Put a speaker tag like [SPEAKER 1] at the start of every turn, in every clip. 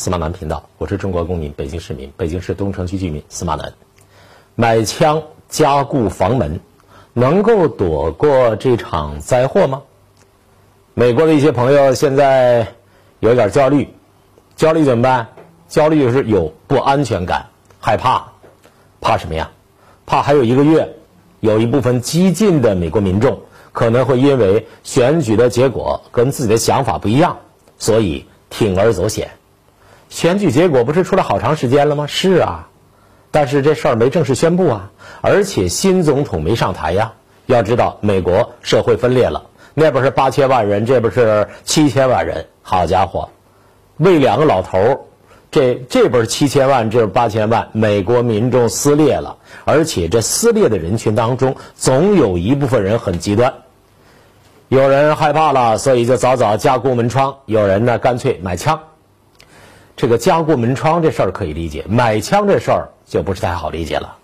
[SPEAKER 1] 司马南频道，我是中国公民，北京市民，北京市东城区居民司马南。买枪加固房门，能够躲过这场灾祸吗？美国的一些朋友现在有点焦虑，焦虑怎么办？焦虑就是有不安全感，害怕，怕什么呀？怕还有一个月，有一部分激进的美国民众可能会因为选举的结果跟自己的想法不一样，所以铤而走险。选举结果不是出来好长时间了吗？是啊，但是这事儿没正式宣布啊，而且新总统没上台呀。要知道，美国社会分裂了，那边是八千万人，这边是七千万人。好家伙，为两个老头儿，这这边七千万，这边八千万，美国民众撕裂了。而且这撕裂的人群当中，总有一部分人很极端，有人害怕了，所以就早早加固门窗；有人呢，干脆买枪。这个加固门窗这事儿可以理解，买枪这事儿就不是太好理解了。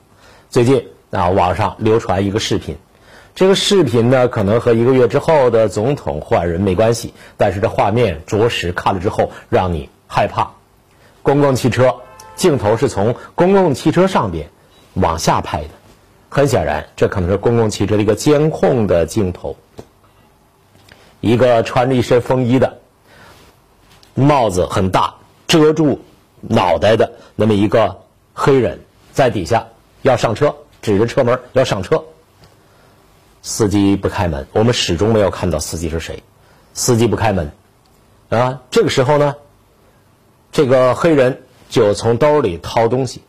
[SPEAKER 1] 最近啊，网上流传一个视频，这个视频呢可能和一个月之后的总统换人没关系，但是这画面着实看了之后让你害怕。公共汽车镜头是从公共汽车上边往下拍的，很显然这可能是公共汽车的一个监控的镜头。一个穿着一身风衣的，帽子很大。遮住脑袋的那么一个黑人，在底下要上车，指着车门要上车。司机不开门，我们始终没有看到司机是谁。司机不开门，啊，这个时候呢，这个黑人就从兜里掏东西，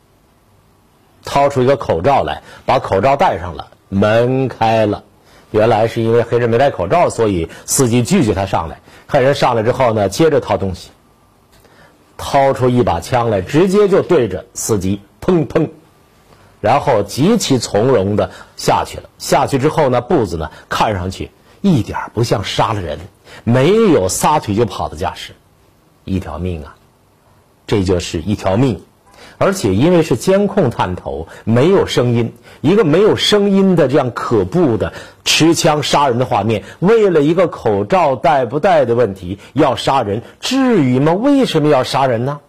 [SPEAKER 1] 掏出一个口罩来，把口罩戴上了，门开了。原来是因为黑人没戴口罩，所以司机拒绝他上来。黑人上来之后呢，接着掏东西。掏出一把枪来，直接就对着司机砰砰，然后极其从容的下去了。下去之后呢，步子呢看上去一点不像杀了人，没有撒腿就跑的架势，一条命啊，这就是一条命。而且因为是监控探头，没有声音，一个没有声音的这样可怖的持枪杀人的画面，为了一个口罩戴不戴的问题要杀人，至于吗？为什么要杀人呢？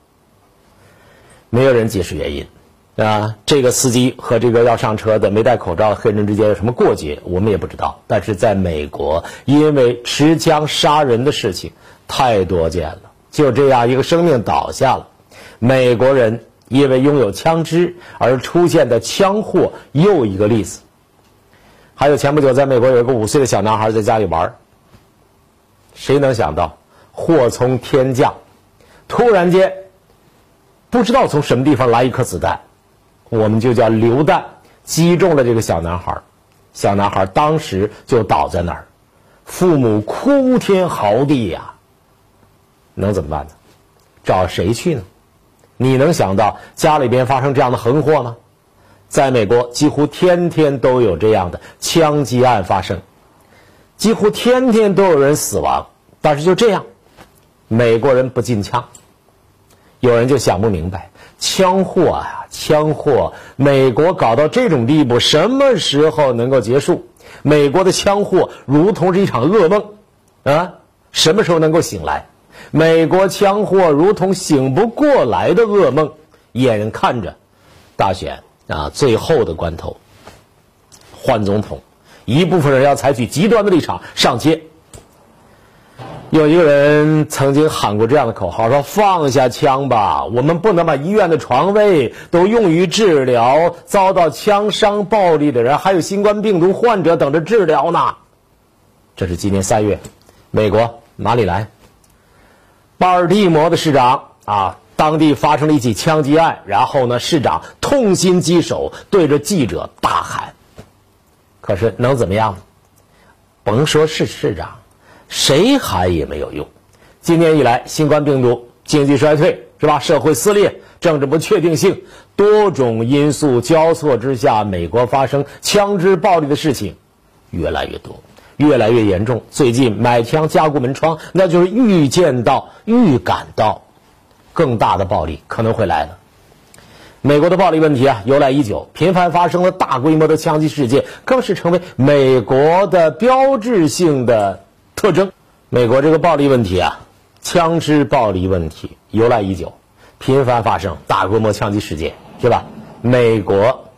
[SPEAKER 1] 没有人解释原因，啊，这个司机和这个要上车的没戴口罩的黑人之间有什么过节，我们也不知道。但是在美国，因为持枪杀人的事情太多见了，就这样一个生命倒下了，美国人。因为拥有枪支而出现的枪祸又一个例子。还有前不久在美国有一个五岁的小男孩在家里玩谁能想到祸从天降，突然间不知道从什么地方来一颗子弹，我们就叫榴弹，击中了这个小男孩小男孩当时就倒在那儿，父母哭天嚎地呀，能怎么办呢？找谁去呢？你能想到家里边发生这样的横祸吗？在美国，几乎天天都有这样的枪击案发生，几乎天天都有人死亡。但是就这样，美国人不禁枪。有人就想不明白，枪祸啊，枪祸，美国搞到这种地步，什么时候能够结束？美国的枪祸如同是一场噩梦，啊，什么时候能够醒来？美国枪祸如同醒不过来的噩梦，眼看着大选啊最后的关头换总统，一部分人要采取极端的立场上街。有一个人曾经喊过这样的口号：“说放下枪吧，我们不能把医院的床位都用于治疗遭到枪伤暴力的人，还有新冠病毒患者等着治疗呢。”这是今年三月，美国马里兰。巴尔的摩的市长啊，当地发生了一起枪击案，然后呢，市长痛心疾首，对着记者大喊。可是能怎么样？甭说是市长，谁喊也没有用。今年以来，新冠病毒、经济衰退是吧？社会撕裂、政治不确定性，多种因素交错之下，美国发生枪支暴力的事情越来越多。越来越严重。最近买枪加固门窗，那就是预见到、预感到更大的暴力可能会来了。美国的暴力问题啊，由来已久，频繁发生了大规模的枪击事件，更是成为美国的标志性的特征。美国这个暴力问题啊，枪支暴力问题由来已久，频繁发生大规模枪击事件，是吧？美国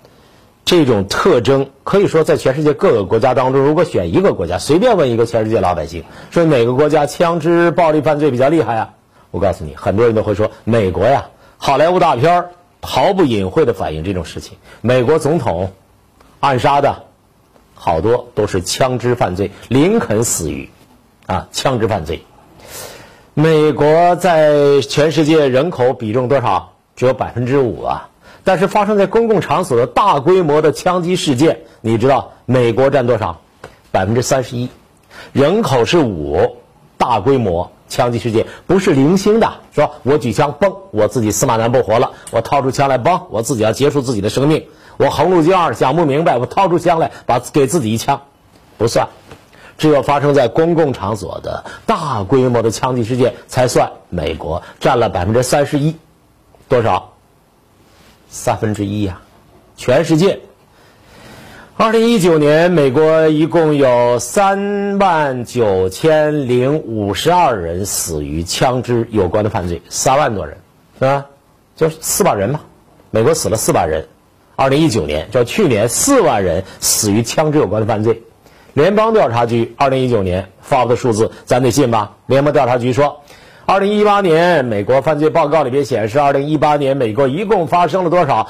[SPEAKER 1] 这种特征可以说在全世界各个国家当中，如果选一个国家，随便问一个全世界老百姓，说哪个国家枪支暴力犯罪比较厉害啊？我告诉你，很多人都会说美国呀。好莱坞大片毫不隐晦地反映这种事情。美国总统暗杀的好多都是枪支犯罪，林肯死于啊枪支犯罪。美国在全世界人口比重多少？只有百分之五啊！但是发生在公共场所的大规模的枪击事件，你知道美国占多少？百分之三十一，人口是五，大规模枪击事件不是零星的，说我举枪嘣，我自己司马南不活了，我掏出枪来嘣，我自己要结束自己的生命，我横路径二想不明白，我掏出枪来把给自己一枪，不算。只有发生在公共场所的大规模的枪击事件才算。美国占了百分之三十一，多少？三分之一呀！全世界，二零一九年，美国一共有三万九千零五十二人死于枪支有关的犯罪，三万多人，是吧？就四百人嘛，美国死了四百人。二零一九年，就去年，四万人死于枪支有关的犯罪。联邦调查局二零一九年发布的数字，咱得信吧？联邦调查局说，二零一八年美国犯罪报告里边显示，二零一八年美国一共发生了多少？